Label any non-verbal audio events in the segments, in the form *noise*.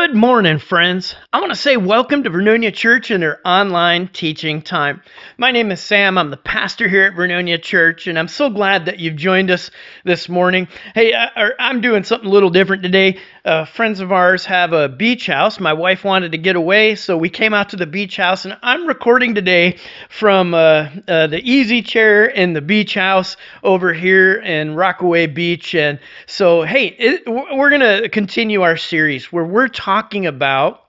Good morning, friends. I want to say welcome to Vernonia Church and their online teaching time. My name is Sam. I'm the pastor here at Vernonia Church, and I'm so glad that you've joined us this morning. Hey, I, am doing something a little different today. Uh, friends of ours have a beach house. My wife wanted to get away, so we came out to the beach house, and I'm recording today from uh, uh, the easy chair in the beach house over here in Rockaway Beach. And so, hey, it, we're going to continue our series where we're talking about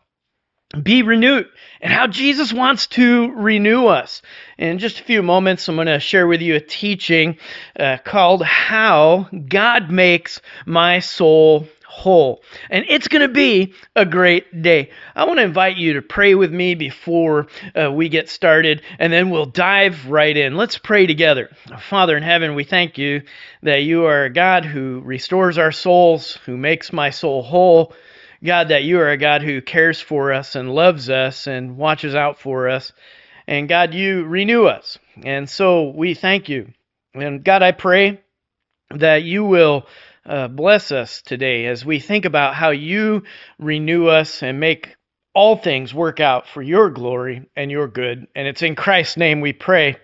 be renewed and how Jesus wants to renew us. In just a few moments, I'm going to share with you a teaching uh, called How God Makes My Soul Whole. And it's going to be a great day. I want to invite you to pray with me before uh, we get started, and then we'll dive right in. Let's pray together. Father in heaven, we thank you that you are a God who restores our souls, who makes my soul whole. God, that you are a God who cares for us and loves us and watches out for us. And God, you renew us. And so we thank you. And God, I pray that you will uh, bless us today as we think about how you renew us and make all things work out for your glory and your good. And it's in Christ's name we pray.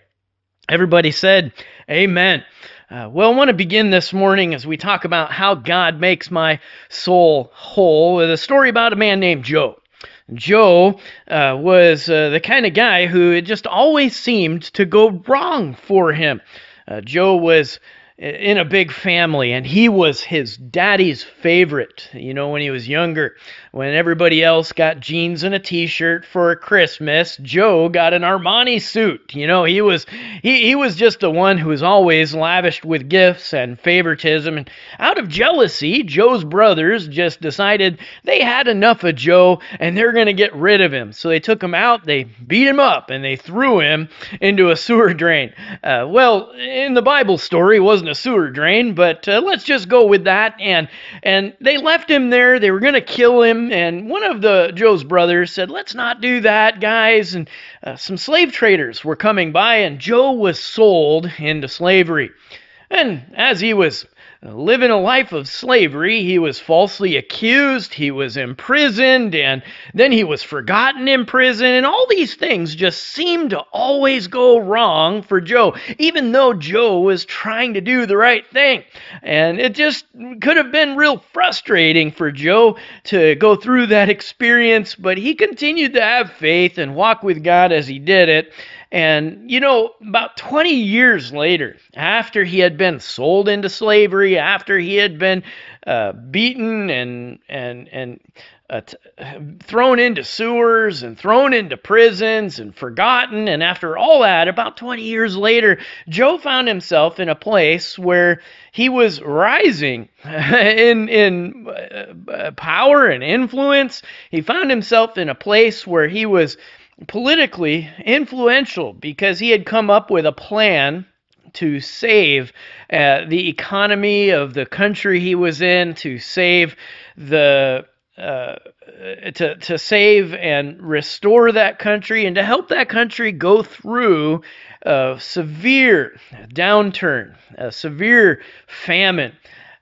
Everybody said, Amen. Uh, well, I want to begin this morning as we talk about how God makes my soul whole with a story about a man named Joe. Joe uh, was uh, the kind of guy who it just always seemed to go wrong for him. Uh, Joe was in a big family and he was his daddy's favorite you know when he was younger when everybody else got jeans and a t-shirt for christmas joe got an armani suit you know he was he, he was just the one who was always lavished with gifts and favoritism and out of jealousy joe's brothers just decided they had enough of joe and they're to get rid of him so they took him out they beat him up and they threw him into a sewer drain uh, well in the bible story it wasn't a sewer drain, but uh, let's just go with that. And and they left him there. They were to kill him. And one of the Joe's brothers said, "Let's not do that, guys." And uh, some slave traders were coming by, and Joe was sold into slavery. And as he was living a life of slavery. He was falsely accused, he was imprisoned, and then he was forgotten in prison. And all these things just seemed to always go wrong for Joe, even though Joe was trying to do the right thing. And it just could have been real frustrating for Joe to go through that experience, but he continued to have faith and walk with God as he did it. And, you know, about 20 years later, after he had been sold into slavery, after he had been uh, beaten and, and, and uh, t- thrown into sewers and thrown into prisons and forgotten, and after all that, about 20 years later, Joe found himself in a place where he was rising *laughs* in, in uh, power and influence. He found himself in a place where he was politically influential because he had come up with a plan to save uh, the economy of the country he was in, to save the uh, to to save and restore that country, and to help that country go through a severe downturn, a severe famine.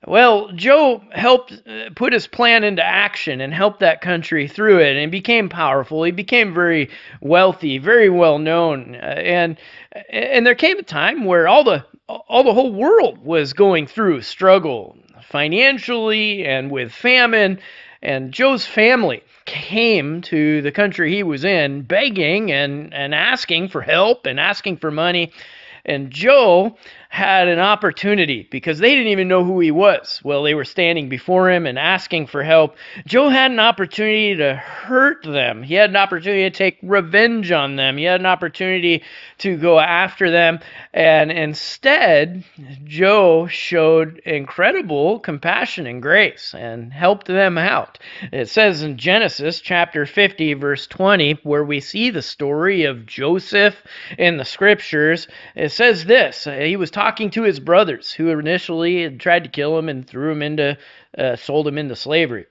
Well, Joe helped uh, put his plan into action and helped that country through it and became powerful. He became very wealthy, very well known. Uh, and and there came a time where all the all the whole world was going through struggle financially and with famine and Joe's family came to the country he was in begging and and asking for help and asking for money. And Joe had an opportunity because they didn't even know who he was. Well, they were standing before him and asking for help. Joe had an opportunity to hurt them. He had an opportunity to take revenge on them. He had an opportunity to go after them. And instead, Joe showed incredible compassion and grace and helped them out. It says in Genesis chapter 50, verse 20, where we see the story of Joseph in the scriptures, it says this He was talking talking to his brothers who initially had tried to kill him and threw him into, uh, sold him into slavery.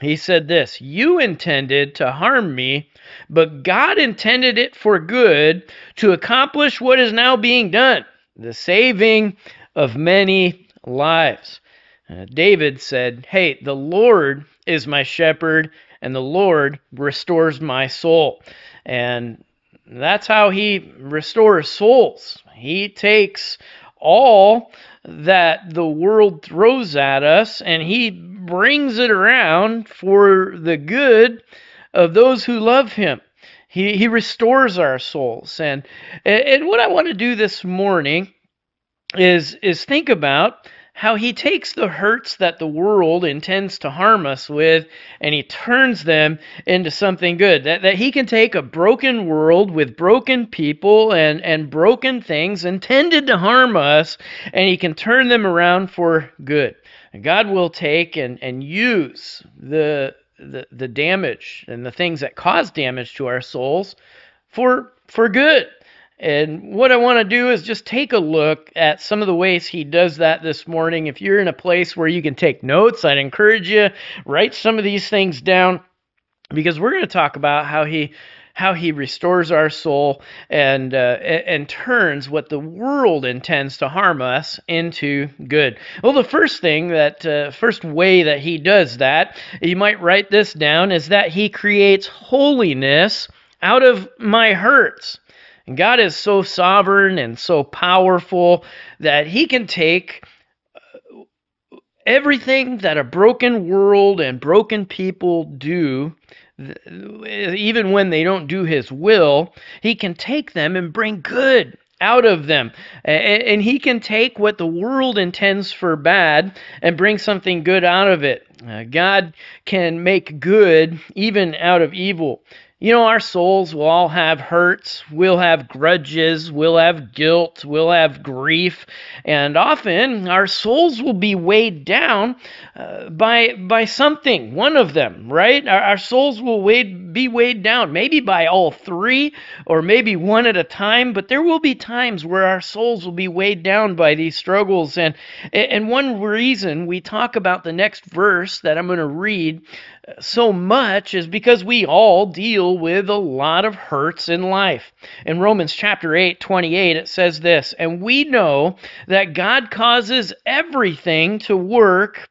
He said this You intended to harm me, but God intended it for good to accomplish what is now being done the saving of many lives. Uh, David said, Hey, the Lord is my shepherd, and the Lord restores my soul. And that's how he restores souls. He takes all that the world throws at us and he brings it around for the good of those who love him. He, he restores our souls. And, and what I want to do this morning is, is think about how he takes the hurts that the world intends to harm us with and he turns them into something good. That, that he can take a broken world with broken people and, and broken things intended to harm us and he can turn them around for good. And God will take and, and use the, the, the damage and the things that cause damage to our souls for, for good. And what I want to do is just take a look at some of the ways he does that this morning. If you're in a place where you can take notes, I'd encourage you write some of these things down because we're going to talk about how he how he restores our soul and uh, and turns what the world intends to harm us into good. Well, the first thing that uh, first way that he does that, you might write this down, is that he creates holiness out of my hurts. And God is so sovereign and so powerful that He can take uh, everything that a broken world and broken people do, even when they don't do His will, He can take them and bring good out of them. And he can take what the world intends for bad and bring something good out of it. Uh, God can make good even out of evil. You know, our souls will all have hurts, we'll have grudges, we'll have guilt, we'll have grief, and often our souls will be weighed down uh, by by something, one of them, right? Our, our souls will weighed, be weighed down, maybe by all three, or maybe one at a time, but there will be times where our souls will be weighed down by these struggles. And, and one reason we talk about the next verse that I'm going to read so much is because we all deal with a lot of hurts in life. In Romans chapter 8, 28, it says this, and we know that God causes everything to work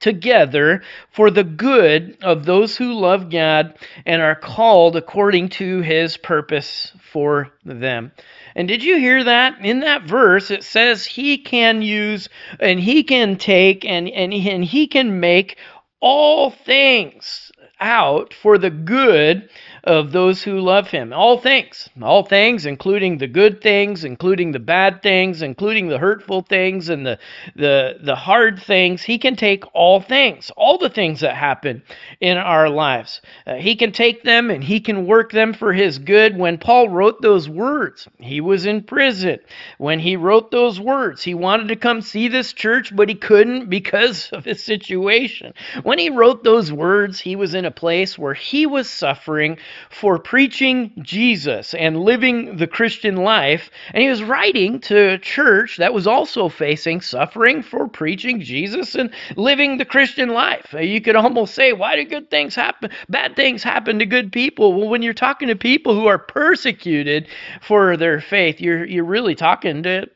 together for the good of those who love God and are called according to his purpose for them. And did you hear that? In that verse, it says he can use and he can take and, and, and he can make all things out for the good of those who love him. All things, all things, including the good things, including the bad things, including the hurtful things and the the the hard things. He can take all things, all the things that happen in our lives. Uh, he can take them and he can work them for his good. When Paul wrote those words, he was in prison. When he wrote those words, he wanted to come see this church, but he couldn't because of his situation. When he wrote those words, he was in a place where he was suffering for preaching Jesus and living the Christian life. And he was writing to a church that was also facing suffering for preaching Jesus and living the Christian life. Uh, you could almost say, why do good things happen? Bad things happen to good people. Well, when you're talking to people who are persecuted for their faith, you're, you're really talking to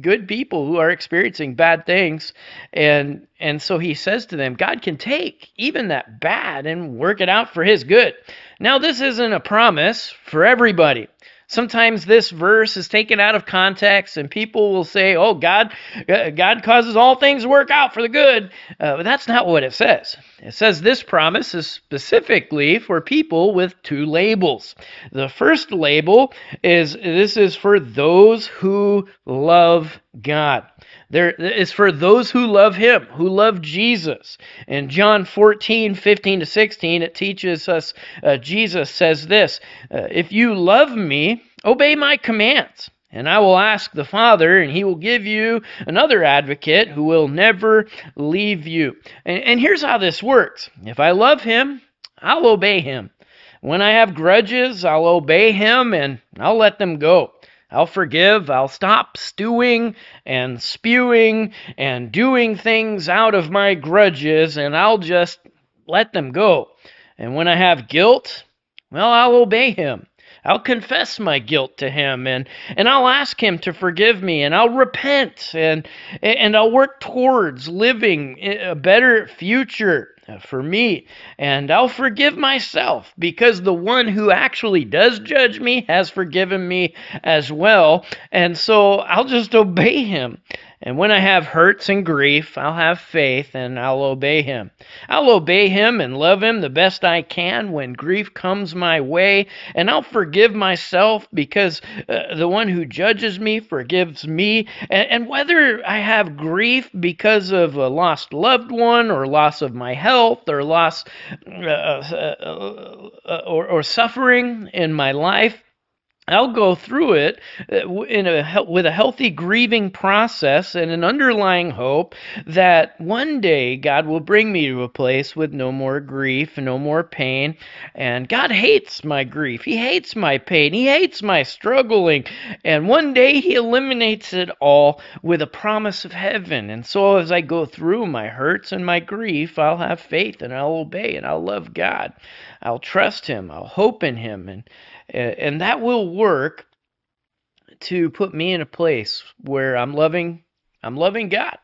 good people who are experiencing bad things. And and so he says to them god can take even that bad and work it out for his good. Now this isn't a promise for everybody Sometimes this verse is taken out of context, and people will say, "Oh, God, God causes all things to work out for the good," uh, but that's not what it says. It says this promise is specifically for people with two labels. The first label is this is for those who love God. There is for those who love him, who love Jesus. In John 14, 15 to 16, it teaches us, uh, Jesus says this uh, If you love me, obey my commands. And I will ask the Father, and he will give you another advocate who will never leave you. And, and here's how this works if I love him, I'll obey him. When I have grudges, I'll obey him and I'll let them go. I'll forgive. I'll stop stewing and spewing and doing things out of my grudges, and I'll just let them go. And when I have guilt, well, I'll obey him. I'll confess my guilt to him and, and I'll ask him to forgive me and I'll repent and, and I'll work towards living a better future uh, for me and I'll forgive myself because the one who actually does judge me has forgiven me as well. And so I'll just obey him. And when I have hurts and grief, I'll have faith and I'll obey him. I'll obey him and love him the best I can when grief comes my way, and I'll forgive myself because uh, the one who judges me forgives me. And, and whether I have grief because of a lost loved one, or loss of my health, or loss uh, uh, uh or, or suffering in my life, I'll go through it uh, in a with a healthy grieving process and an underlying hope that one day God will bring me to a place with no more grief, no more pain. And God hates my grief. He hates my pain. He hates my struggling. And one day he eliminates it all with a promise of heaven. And so as I go through my hurts and my grief, I'll have faith and I'll obey and I'll love God. I'll trust him. I'll hope in him and and that will work to put me in a place where I'm loving I'm loving God.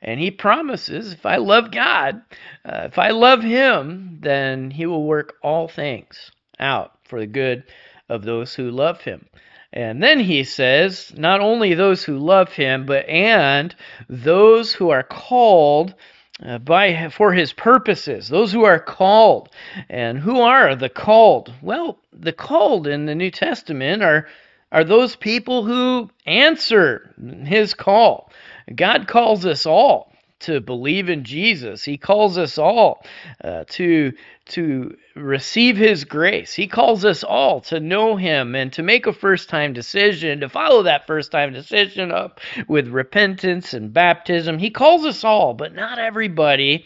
And he promises if I love God, uh, if I love him, then he will work all things out for the good of those who love him. And then he says, not only those who love him, but and those who are called uh, by for his purposes those who are called. And who are the called? Well the called in the new testament are are those people who answer his call. God calls us all to believe in Jesus. He calls us all uh, to to receive his grace. He calls us all to know him and to make a first-time decision, to follow that first-time decision up with repentance and baptism. He calls us all, but not everybody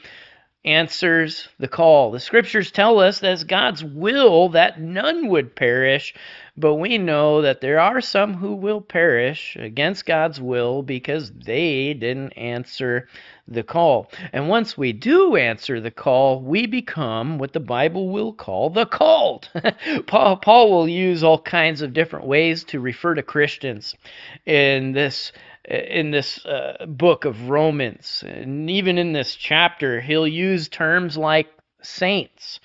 answers the call. The scriptures tell us that it's God's will that none would perish, but we know that there are some who will perish against God's will because they didn't answer the call. And once we do answer the call, we become what the Bible will call the called. *laughs* Paul, Paul will use all kinds of different ways to refer to Christians in this in this uh, book of Romans. And even in this chapter, he'll use terms like saints.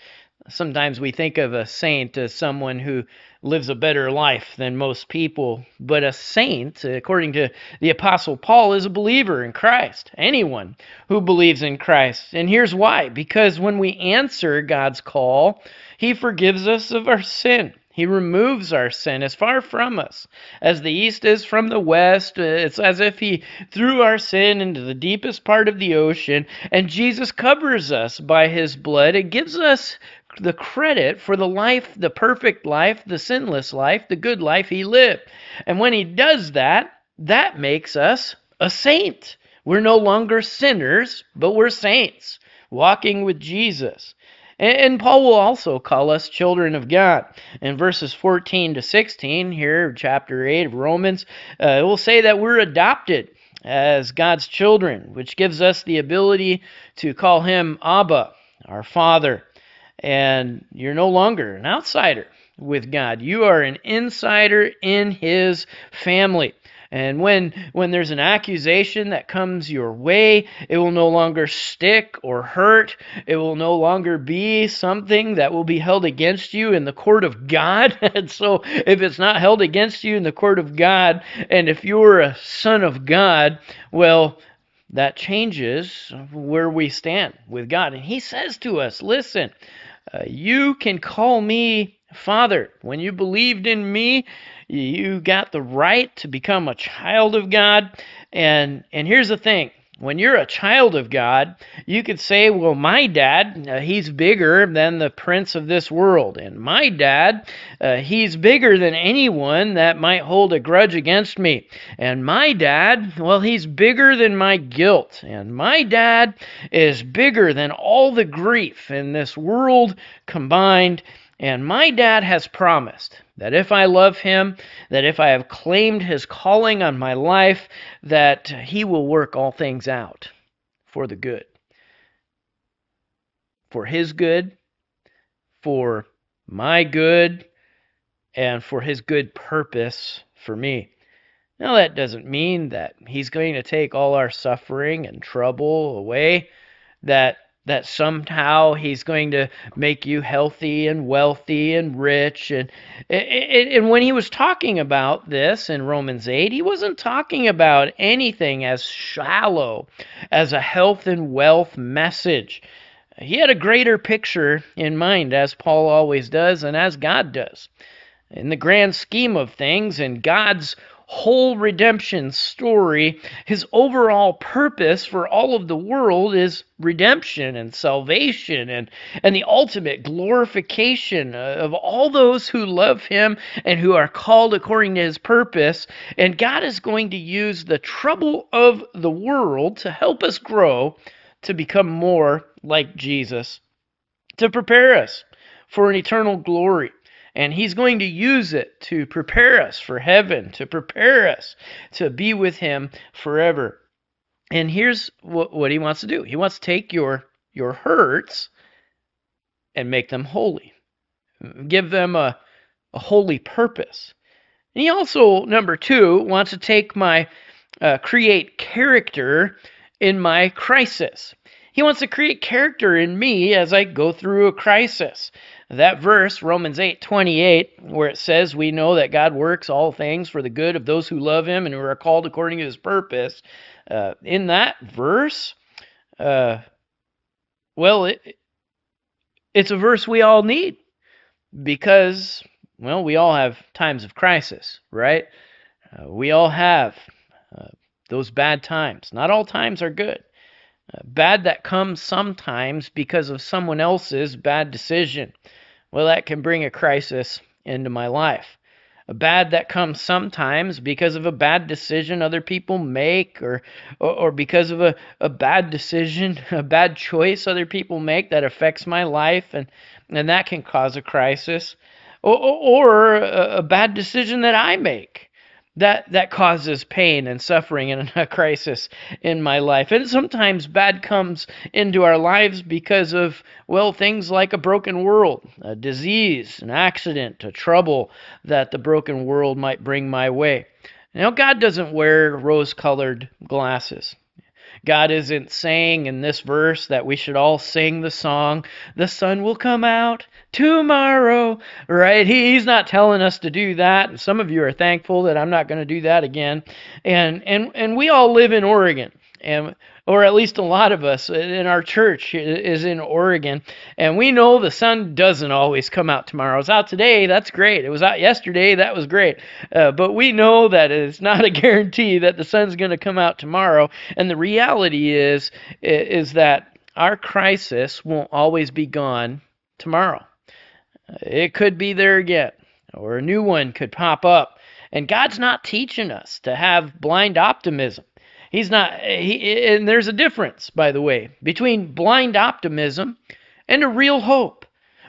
Sometimes we think of a saint as someone who lives a better life than most people, but a saint, according to the Apostle Paul, is a believer in Christ. Anyone who believes in Christ. And here's why because when we answer God's call, He forgives us of our sin. He removes our sin as far from us as the east is from the west. It's as if He threw our sin into the deepest part of the ocean, and Jesus covers us by His blood. It gives us the credit for the life, the perfect life, the sinless life, the good life He lived. And when He does that, that makes us a saint. We're no longer sinners, but we're saints, walking with Jesus. And Paul will also call us children of God. In verses 14 to 16, here, chapter 8 of Romans, uh, it will say that we're adopted as God's children, which gives us the ability to call him Abba, our Father. And you're no longer an outsider with God. You are an insider in his family. And when when there's an accusation that comes your way, it will no longer stick or hurt. It will no longer be something that will be held against you in the court of God. *laughs* and so if it's not held against you in the court of God, and if you're a son of God, well, that changes where we stand with God. And he says to us, listen, uh, you can call me Father. When you believed in me, you got the right to become a child of God. And and here's the thing. When you're a child of God, you could say, Well, my dad, uh, he's bigger than the prince of this world. And my dad, uh, he's bigger than anyone that might hold a grudge against me. And my dad, well, he's bigger than my guilt. And my dad is bigger than all the grief in this world combined. And my dad has promised that if I love him, that if I have claimed his calling on my life, that he will work all things out for the good. For his good, for my good, and for his good purpose for me. Now, that doesn't mean that he's going to take all our suffering and trouble away, that that somehow he's going to make you healthy and wealthy and rich. And and when he was talking about this in Romans 8 he wasn't talking about anything as shallow as a health and wealth message. He had a greater picture in mind as Paul always does and as God does. In the grand scheme of things in God's whole redemption story, his overall purpose for all of the world is redemption and salvation and, and the ultimate glorification of all those who love him and who are called according to his purpose. And God is going to use the trouble of the world to help us grow to become more like Jesus, to prepare us for an eternal glory. And He's going to use it to prepare us for heaven, to prepare us to be with Him forever. And here's what, what He wants to do He wants to take your, your hurts and make them holy, give them a, a holy purpose. And He also, number two, wants to take my uh, create character in my crisis. He wants to create character in me as I go through a crisis. That verse, Romans 8 28, where it says, We know that God works all things for the good of those who love Him and who are called according to His purpose. Uh, in that verse, uh, well, it, it's a verse we all need because, well, we all have times of crisis, right? Uh, we all have uh, those bad times. Not all times are good. Uh, bad that comes sometimes because of someone else's bad decision well, that can bring a crisis into my life. A bad that comes sometimes because of a bad decision other people make or or, because of a, a bad decision, *laughs* a bad choice other people make that affects my life and, and that can cause a crisis. Or, or, or a, a bad decision that I make that that causes pain and suffering and a crisis in my life. And sometimes bad comes into our lives because of well things like a broken world a disease an accident a trouble that the broken world might bring my way. Now god doesn't wear rose colored glasses. God isn't saying in this verse that we should all sing the song, The sun will come out tomorrow, right? He's not telling us to do that. And some of you are thankful that I'm not going to do that again. And, and, and we all live in Oregon. And or at least a lot of us in our church is in Oregon, and we know the sun doesn't always come out tomorrow. It's out today, that's great. It was out yesterday, that was great. Uh, but we know that it's not a *laughs* guarantee that the sun's going to come out tomorrow. And the reality is is that our crisis won't always be gone tomorrow. It could be there again, or a new one could pop up. And God's not teaching us to have blind optimism. He's not, he, and there's a difference, by the way, between blind optimism and a real hope.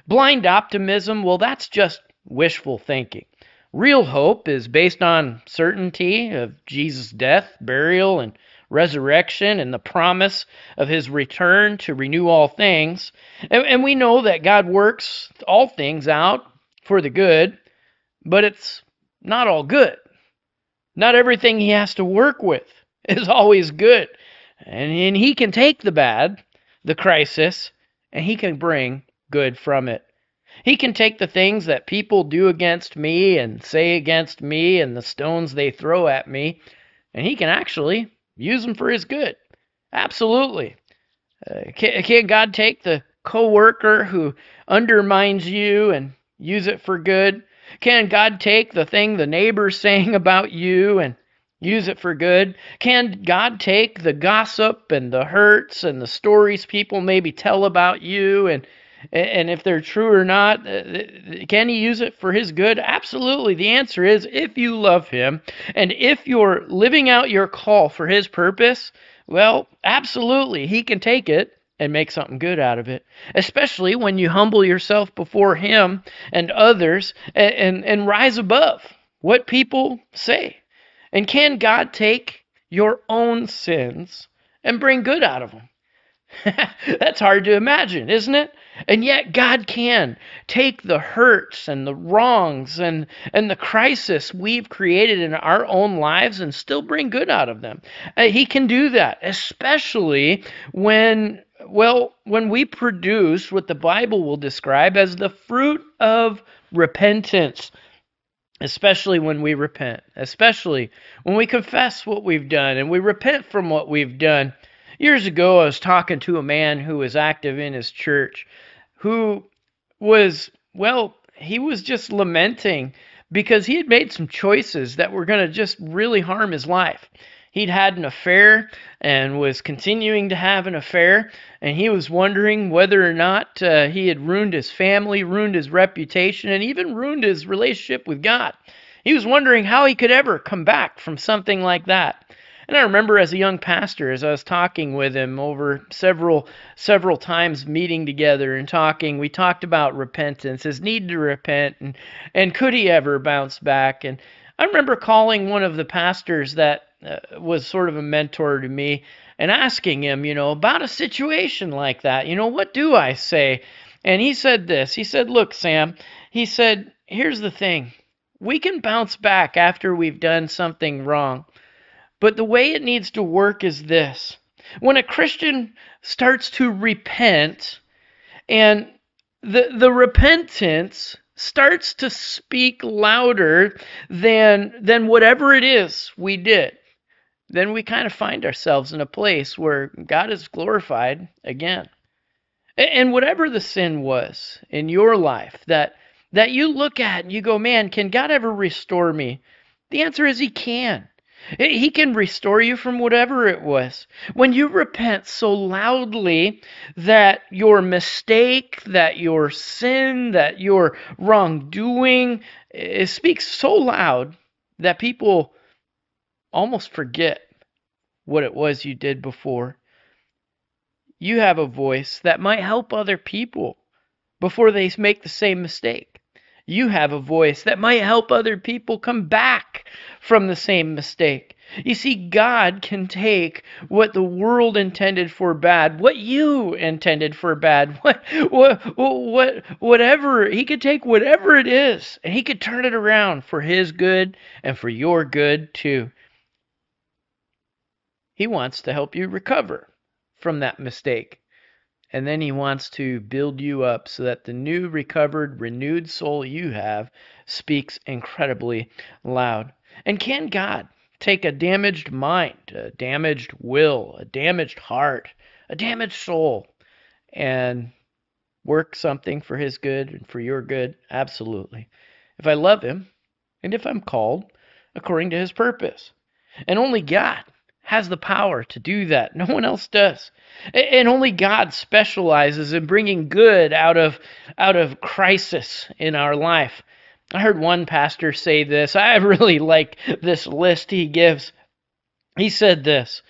Blind optimism, well, that's just wishful thinking. Real hope is based on certainty of Jesus' death, burial, and resurrection and the promise of his return to renew all things. And, and, we know that God works all things out for the good, but it's not all good. Not everything he has to work with *laughs* is always good. And, and he can take the bad, the crisis, and he can bring good from it. He can take the things that people do against me and say against me and the stones they throw at me, and he can actually use them for his good. Absolutely. Uh, can, can God take the coworker who undermines you and use it for good? Can God take the thing the neighbor's *laughs* saying about you and use it for good? Can God take the gossip and the hurts and the stories people maybe tell about you and and if they're true or not, uh, can he use it for his good? Absolutely. The answer is if you love him and if you're living out your call for his purpose, well, absolutely. He can take it and make something good out of it, especially when you humble yourself before him and others and, and, and rise above what people say. And can God take your own sins and bring good out of them? *laughs* That's hard to imagine, isn't it? And yet God can take the hurts and the wrongs and, and the crisis we've created in our own lives and still bring good out of them. Uh, he can do that, especially when well, when we produce what the Bible will describe as the fruit of repentance, especially when we repent, especially when we confess what we've done and we repent from what we've done. Years ago, I was talking to a man who was active in his church who was, well, he was just lamenting because he had made some choices that were going to just really harm his life. He'd had an affair and was continuing to have an affair, and he was wondering whether or not uh, he had ruined his family, ruined his reputation, and even ruined his relationship with God. He was wondering how he could ever come back from something like that. And I remember as a young pastor, as I was talking with him over several several times, meeting together and talking, we talked about repentance, his need to repent, and and could he ever bounce back? And I remember calling one of the pastors that uh, was sort of a mentor to me and asking him, you know, about a situation like that. You know, what do I say? And he said this. He said, "Look, Sam," he said, "here's the thing. We can bounce back after we've done something wrong." But the way it needs to work is this when a Christian starts to repent and the, the repentance starts to speak louder than, than whatever it is we did, then we kind of find ourselves in a place where God is glorified again. And whatever the sin was in your life that that you look at and you go, man, can God ever restore me? The answer is He can. He can restore you from whatever it was. When you repent so loudly that your mistake, that your sin, that your wrongdoing it speaks so loud that people almost forget what it was you did before. You have a voice that might help other people before they make the same mistake you have a voice that might help other people come back from the same mistake. You see, God can take what the world intended for bad, what you intended for bad, *laughs* what, what, what, whatever. He could take whatever it is, and He could turn it around for His good and for your good too. He wants to help you recover from that mistake. And then he wants to build you up so that the new, recovered, renewed soul you have speaks incredibly loud. And can God take a damaged mind, a damaged will, a damaged heart, a damaged soul, and work something for his good and for your good? Absolutely. If I love him and if I'm called according to his purpose. And only God has the power to do that. *laughs* No one else does. And only God specializes in bringing good out of out of crisis in our life. I heard one pastor say this. *laughs* I really like this list he gives. He said this,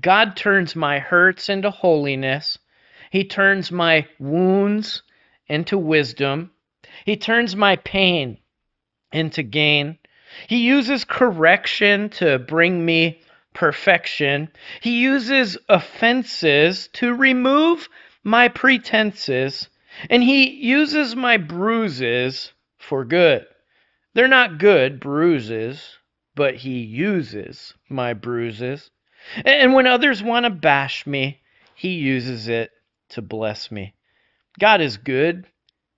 God turns my hurts into holiness. He turns my wounds into wisdom. He turns my pain into gain. He uses correction to bring me perfection. He uses offenses to remove my pretenses, and he uses my bruises for good. They're not good bruises, but he uses my bruises. And when others want to bash me, he uses it to bless me. God is good,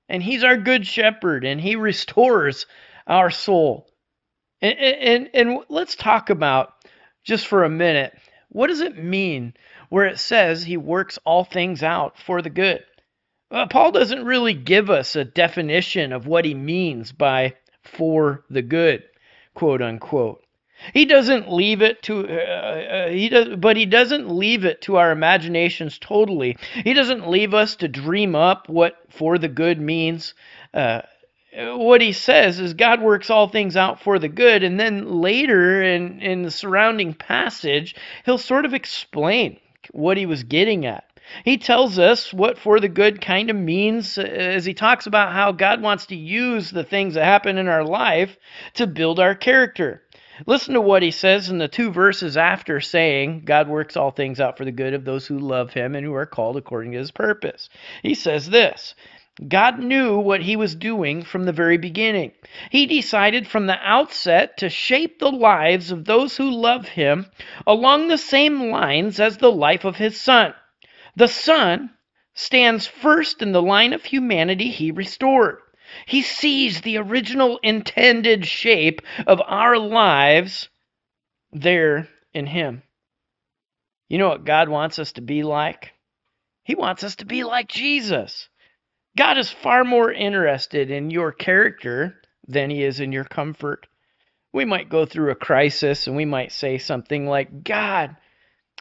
and he's our good shepherd, and he restores our soul. And, and, and let's talk about just for a minute, what does it mean where it says he works all things out for the good? Uh, Paul doesn't really give us a definition of what he means by for the good, quote unquote. He doesn't leave it to uh, uh, he does, but he doesn't leave it to our imaginations totally. He doesn't leave us to dream up what for the good means. Uh, what he says is God works all things out for the good, and then later in, in the surrounding passage, he'll sort of explain what he was getting at. He tells us what for the good kind of means uh, as he talks about how God wants to use the things that happen in our life to build our character. Listen to what he says in the two verses after saying, God works all things out for the good of those who love him and who are called according to his purpose. He says this God knew what he was doing from the very beginning. He decided from the outset to shape the lives of those who love him along the same lines as the life of his son. The son stands first in the line of humanity he restored. He sees the original intended shape of our lives there in him. You know what God wants us to be like? He wants us to be like Jesus. God is far more interested in your character than he is in your comfort. We might go through a crisis and we might say something like, God,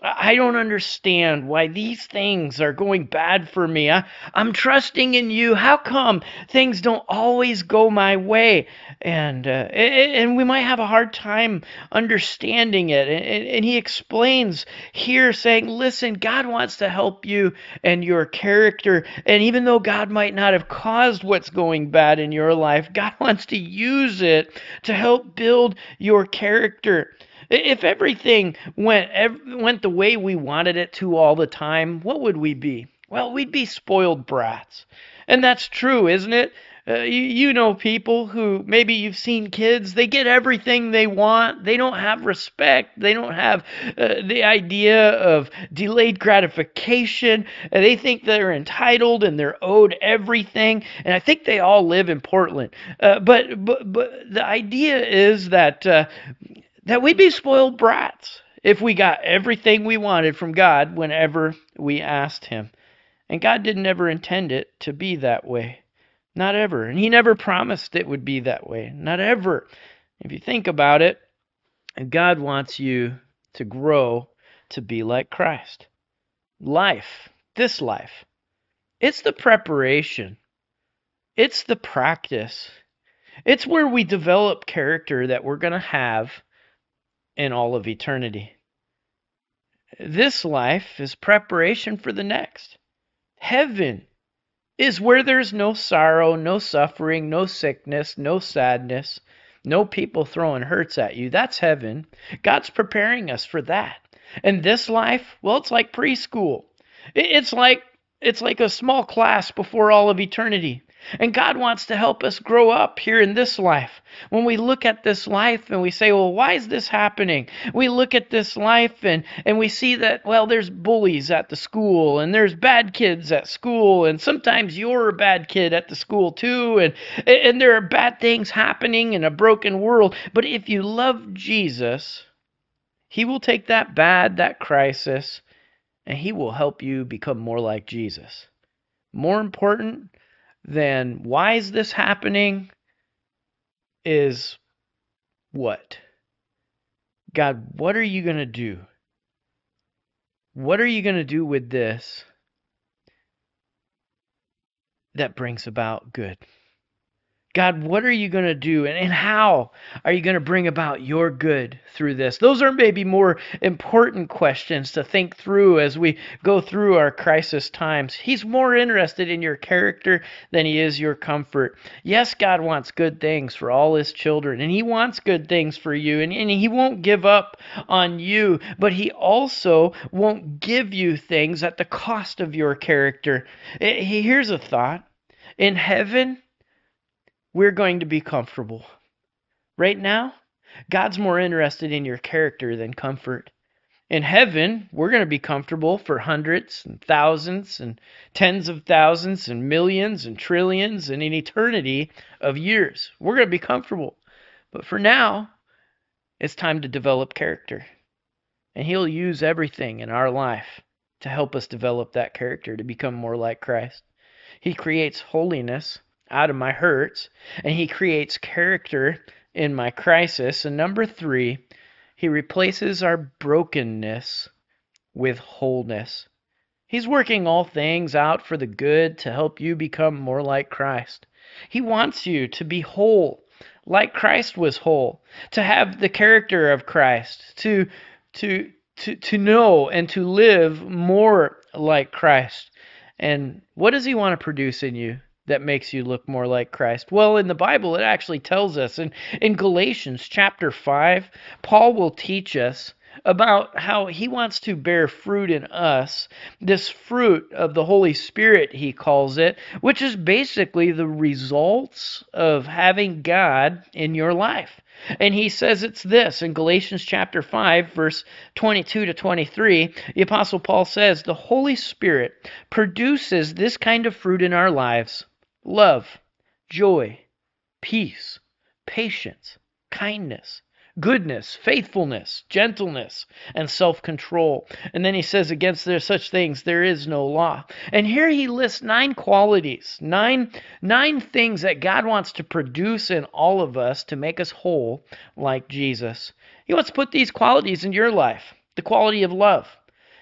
I don't understand why these things are going bad for me. I, am trusting in you. How come things don't always go my way? And uh, and we might have a hard time understanding it. And, and he explains here, saying, "Listen, God wants to help you and your character. And even though God might not have caused what's going bad in your life, God *laughs* wants to use it to help build your character." If everything went went the way we wanted it to all the time, what would we be? Well, we'd be spoiled brats. And that's true, isn't it? Uh, you, you know people who maybe you've seen kids, they get everything they want. They don't have respect. They don't have uh, the idea of delayed gratification. Uh, they think they're entitled and they're owed everything. And I think they all live in Portland. Uh, but, but, but the idea is that uh, that we'd be spoiled brats if we got everything we wanted from God whenever we asked Him. And God didn't ever intend it to be that way. Not ever. And He never promised it would be that way. Not ever. If you think about it, God wants you to grow to be like Christ. Life, this life, it's the preparation, it's the practice, it's where we develop character that we're going to have in all of eternity. This life is preparation for the next. Heaven is where there's no sorrow, no suffering, no sickness, no sadness, no people throwing hurts at you. That's heaven. God's preparing us for that. And this life, well, it's like preschool. It's like it's like a small class before all of eternity. And God wants to help us grow up here in this life. When we look at this life and we say, well, why is this happening? We look at this life and, and we see that, well, there's bullies at the school and there's bad kids at school. And sometimes you're a bad kid at the school too. And, and there are bad things happening in a broken world. But if you love Jesus, He will take that bad, that crisis, and He will help you become more like Jesus. More important, then why is this happening? Is what? God, what are you going to do? What are you going to do with this that brings about good? God, what are you going to do? And, and how are you going to bring about your good through this? Those are maybe more important questions to think through as we go through our crisis times. He's more interested in your character than he is your comfort. Yes, God wants good things for all his children, and he wants good things for you, and, and he won't give up on you, but he also won't give you things at the cost of your character. Eh, here's a thought in heaven, we're going to be comfortable. Right now, God's more interested in your character than comfort. In heaven, we're going to be comfortable for hundreds and thousands and tens of thousands and millions and trillions and an eternity of years. We're going to be comfortable. But for now, it's time to develop character. And He'll use everything in our life to help us develop that character to become more like Christ. He creates holiness out of my hurts, and he creates character in my crisis. And number three, he replaces our brokenness with wholeness. He's working all things out for the good to help you become more like Christ. He wants you to be whole, like Christ was whole, to have the character of Christ, to to to to know and to live more like Christ. And what does he want to produce in you? That makes you look more like Christ? Well, in the Bible, it actually tells us. And in Galatians chapter 5, Paul will teach us about how he wants to bear fruit in us, this fruit of the Holy Spirit, he calls it, which is basically the results of having God in your life. And he says it's this in Galatians chapter 5, verse 22 to 23. The Apostle Paul says, The Holy Spirit produces this kind of fruit in our lives love, joy, peace, patience, kindness goodness, faithfulness, gentleness, and self control. And then he says, Against there such things there is no law. And here he lists nine qualities, nine, nine things that God wants to produce in all of us to make us whole like Jesus. He wants to put these qualities in your life the quality of love.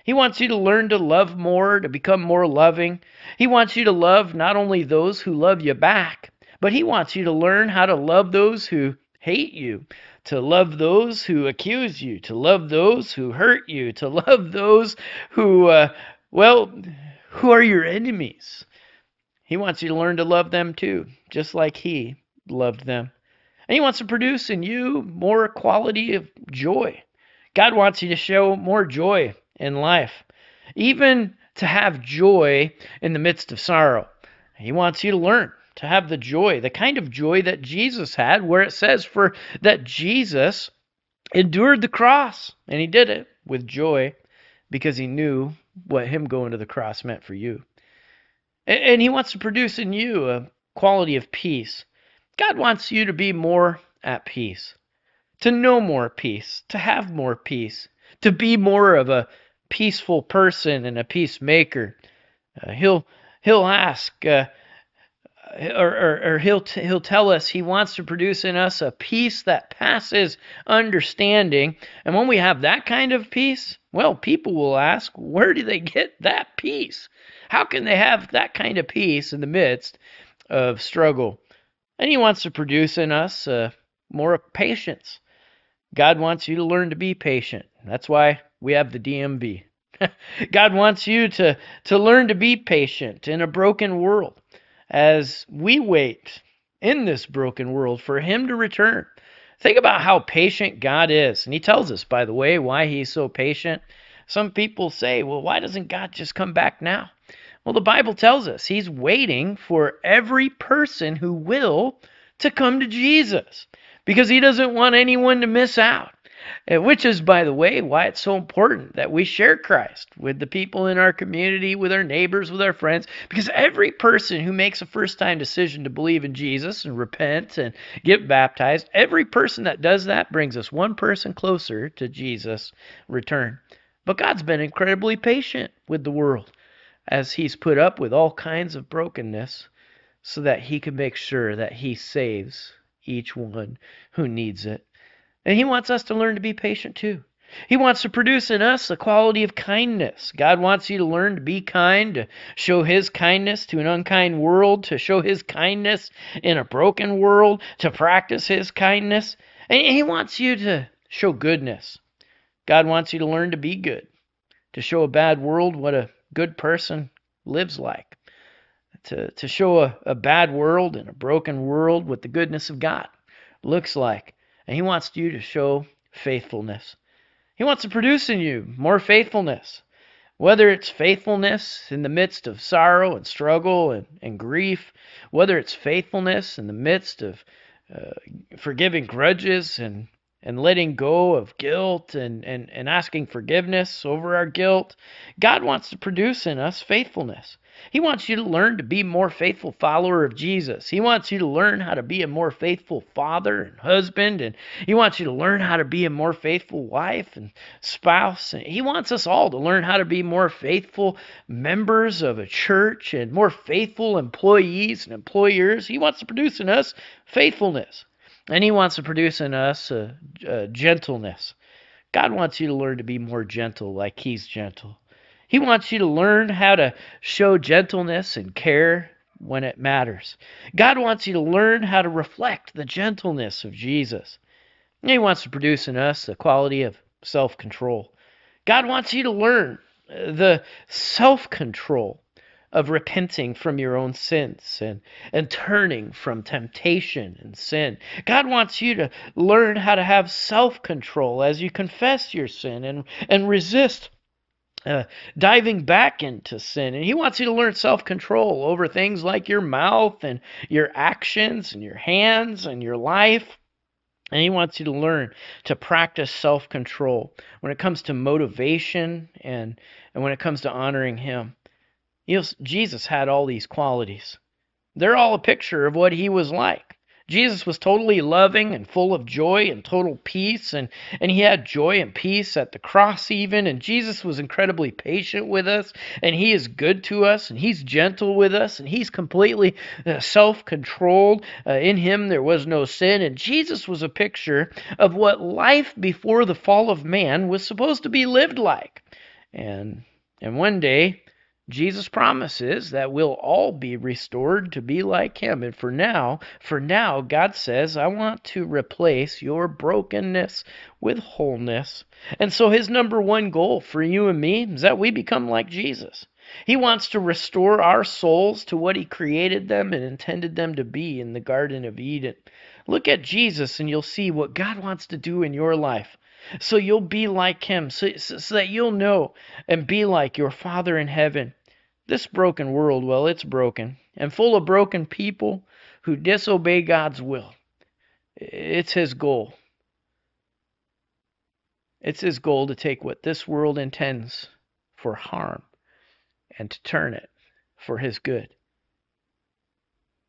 He wants you to learn to love more, to become more loving. He wants you to love not only those who love you back, but he wants you to learn how to love those who hate you, to love those who accuse you, to love those who hurt you, to love those who, uh, well, who are your enemies. He wants you to learn to love them too, just like He loved them. And He wants to produce in you more quality of joy. God wants you to show more joy in life, even to have joy in the midst of sorrow. He wants you to learn to have the joy, the kind of joy that Jesus had, where it says for that Jesus endured the cross, and he did it with joy because he knew what him going to the cross meant for you. And he wants to produce in you a quality of peace. God wants you to be more at peace, to know more peace, to have more peace, to be more of a peaceful person and a peacemaker. Uh, he'll he'll ask, uh, or, or, or, he'll t- he'll tell us he wants to produce in us a peace that passes understanding. And when we have that kind of peace, well, people will ask, where do they get that peace? How can they have that kind of peace in the midst of struggle? And he wants to produce in us uh, more patience. God wants you to learn to be patient. That's why we have the DMV. *laughs* God wants you to, to learn to be patient in a broken world as we wait in this broken world for Him to return. Think about how patient God is. And He tells us, by the way, why He's so patient. Some people say, well, why doesn't God just come back now? Well, the Bible tells us He's waiting for every person who will to come to Jesus because He doesn't want anyone to miss out. Which is, by the way, why it's so important that we share Christ with the people in our community, with our neighbors, with our friends, because every person who makes a first time decision to believe in Jesus and repent and get baptized, every person that does that brings us one person closer to Jesus' return. But God's been incredibly patient with the world as He's put up with all kinds of brokenness so that He can make sure that He saves each one who needs it. And He wants us to learn to be patient too. He wants to produce in us a quality of kindness. God wants you to learn to be kind, to show His kindness to an unkind world, to show His kindness in a broken world, to practice His kindness. And He wants you to show goodness. God wants you to learn to be good, to show a bad world what a good person lives like, to, to show a, a bad world and a broken world what the goodness of God looks like. And He wants you to show faithfulness. He wants to produce in you more faithfulness. Whether it's faithfulness in the midst of sorrow and struggle and, and grief, whether it's faithfulness in the midst of uh, forgiving grudges and, and letting go of guilt and, and, and asking forgiveness over our guilt, God wants to produce in us faithfulness. He wants you to learn to be more faithful follower of Jesus. He wants you to learn how to be a more faithful father and husband, and he wants you to learn how to be a more faithful wife and spouse. And he wants us all to learn how to be more faithful members of a church and more faithful employees and employers. He wants to produce in us faithfulness, and he wants to produce in us a, a gentleness. God wants you to learn to be more gentle like he's gentle. He wants you to learn how to show gentleness and care when it matters. God wants you to learn how to reflect the gentleness of Jesus. He wants to produce in us the quality of self control. God wants you to learn uh, the self control of repenting from your own sins and, and turning from temptation and sin. God wants you to learn how to have self control as you confess your sin and, and resist uh, diving back into sin. And He wants you to learn self control over things like your mouth and your actions and your hands and your life. And He wants you to learn to practice self control when it comes to motivation and, and when it comes to honoring Him. You know, Jesus had all these qualities. They're all a picture of what He was like. Jesus was totally loving and full of joy and total peace, and, and he had joy and peace at the cross, even. And Jesus was incredibly patient with us, and he is good to us, and he's gentle with us, and he's completely uh, self controlled. Uh, in him, there was no sin. And Jesus was a picture of what life before the fall of man was supposed to be lived like. And, and one day, Jesus promises that we'll all be restored to be like him. And for now, for now, God says, I want to replace your brokenness with wholeness. And so his number one goal for you and me is that we become like Jesus. He wants to restore our souls to what he created them and intended them to be in the Garden of Eden. Look at Jesus and you'll see what God wants to do in your life. So you'll be like him, so, so, that you'll know and be like your Father in heaven. This broken world, well, it's broken and full of broken people who disobey God's will. It's His goal. It's His goal to take what this world intends for harm and to turn it for His good.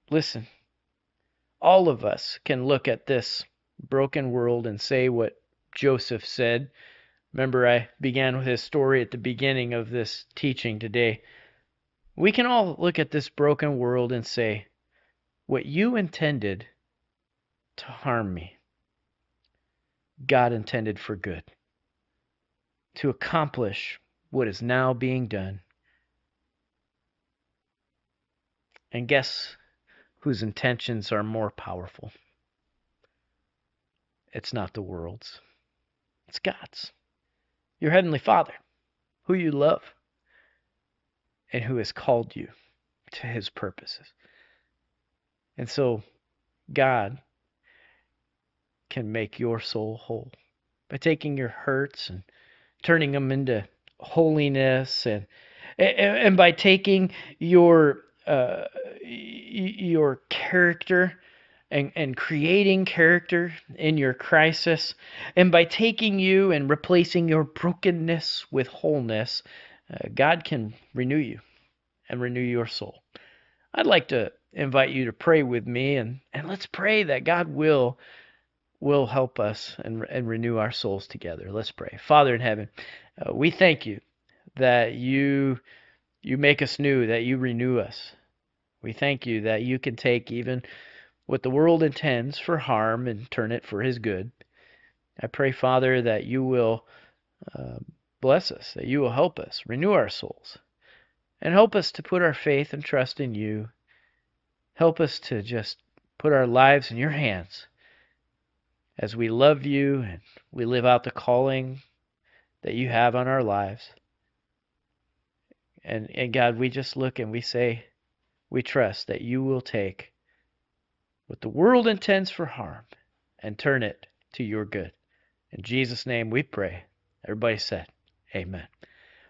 Listen, all of us can look at this broken world and say what Joseph said. Remember, I began with his story at the beginning of this teaching today. We can all look at this broken world and say, What you intended to harm me, God intended for good, to accomplish what is now being done. And guess whose intentions are more powerful? It's not the world's, it's God's. Your Heavenly Father, who you love and who has called you to his purposes. And so God can make your soul whole by taking your hurts and turning them into holiness and and, by taking your uh, your character and, and creating character in your crisis, and by taking you and replacing your brokenness with wholeness, uh, God can renew you and renew your soul. I'd like to invite you to pray with me and, and let's pray that God will will help us and, and renew our souls together. Let's pray. Father in heaven, uh, we thank you that you you make us new, that you renew us. We thank you that you can take even what the world intends for harm and turn it for his good. I pray, Father, that you will uh, Bless us, that you will help us, renew our souls, and help us to put our faith and trust in you. Help us to just put our lives in your hands as we love you and we live out the calling that you have on our lives. And, and God, we just look and we say, we trust that you will take what the world intends for harm and turn it to your good. In Jesus' name we pray. Everybody said, Amen.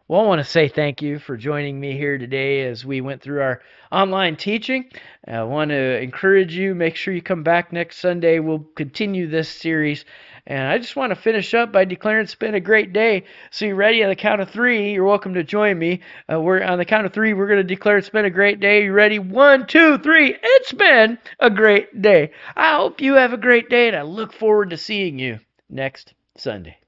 Well, I want to say thank you for joining me here today as we went through our online teaching. I want to encourage you, make sure you come back next Sunday. We'll continue this series. And I just want to finish up by declaring it's been a great day. So, you ready? On the count of three, you're welcome to join me. Uh, we're on the count of three. We're going to declare it's been a great day. You ready? One, two, three. It's been a great day. I hope you have a great day, and I look forward to seeing you next Sunday.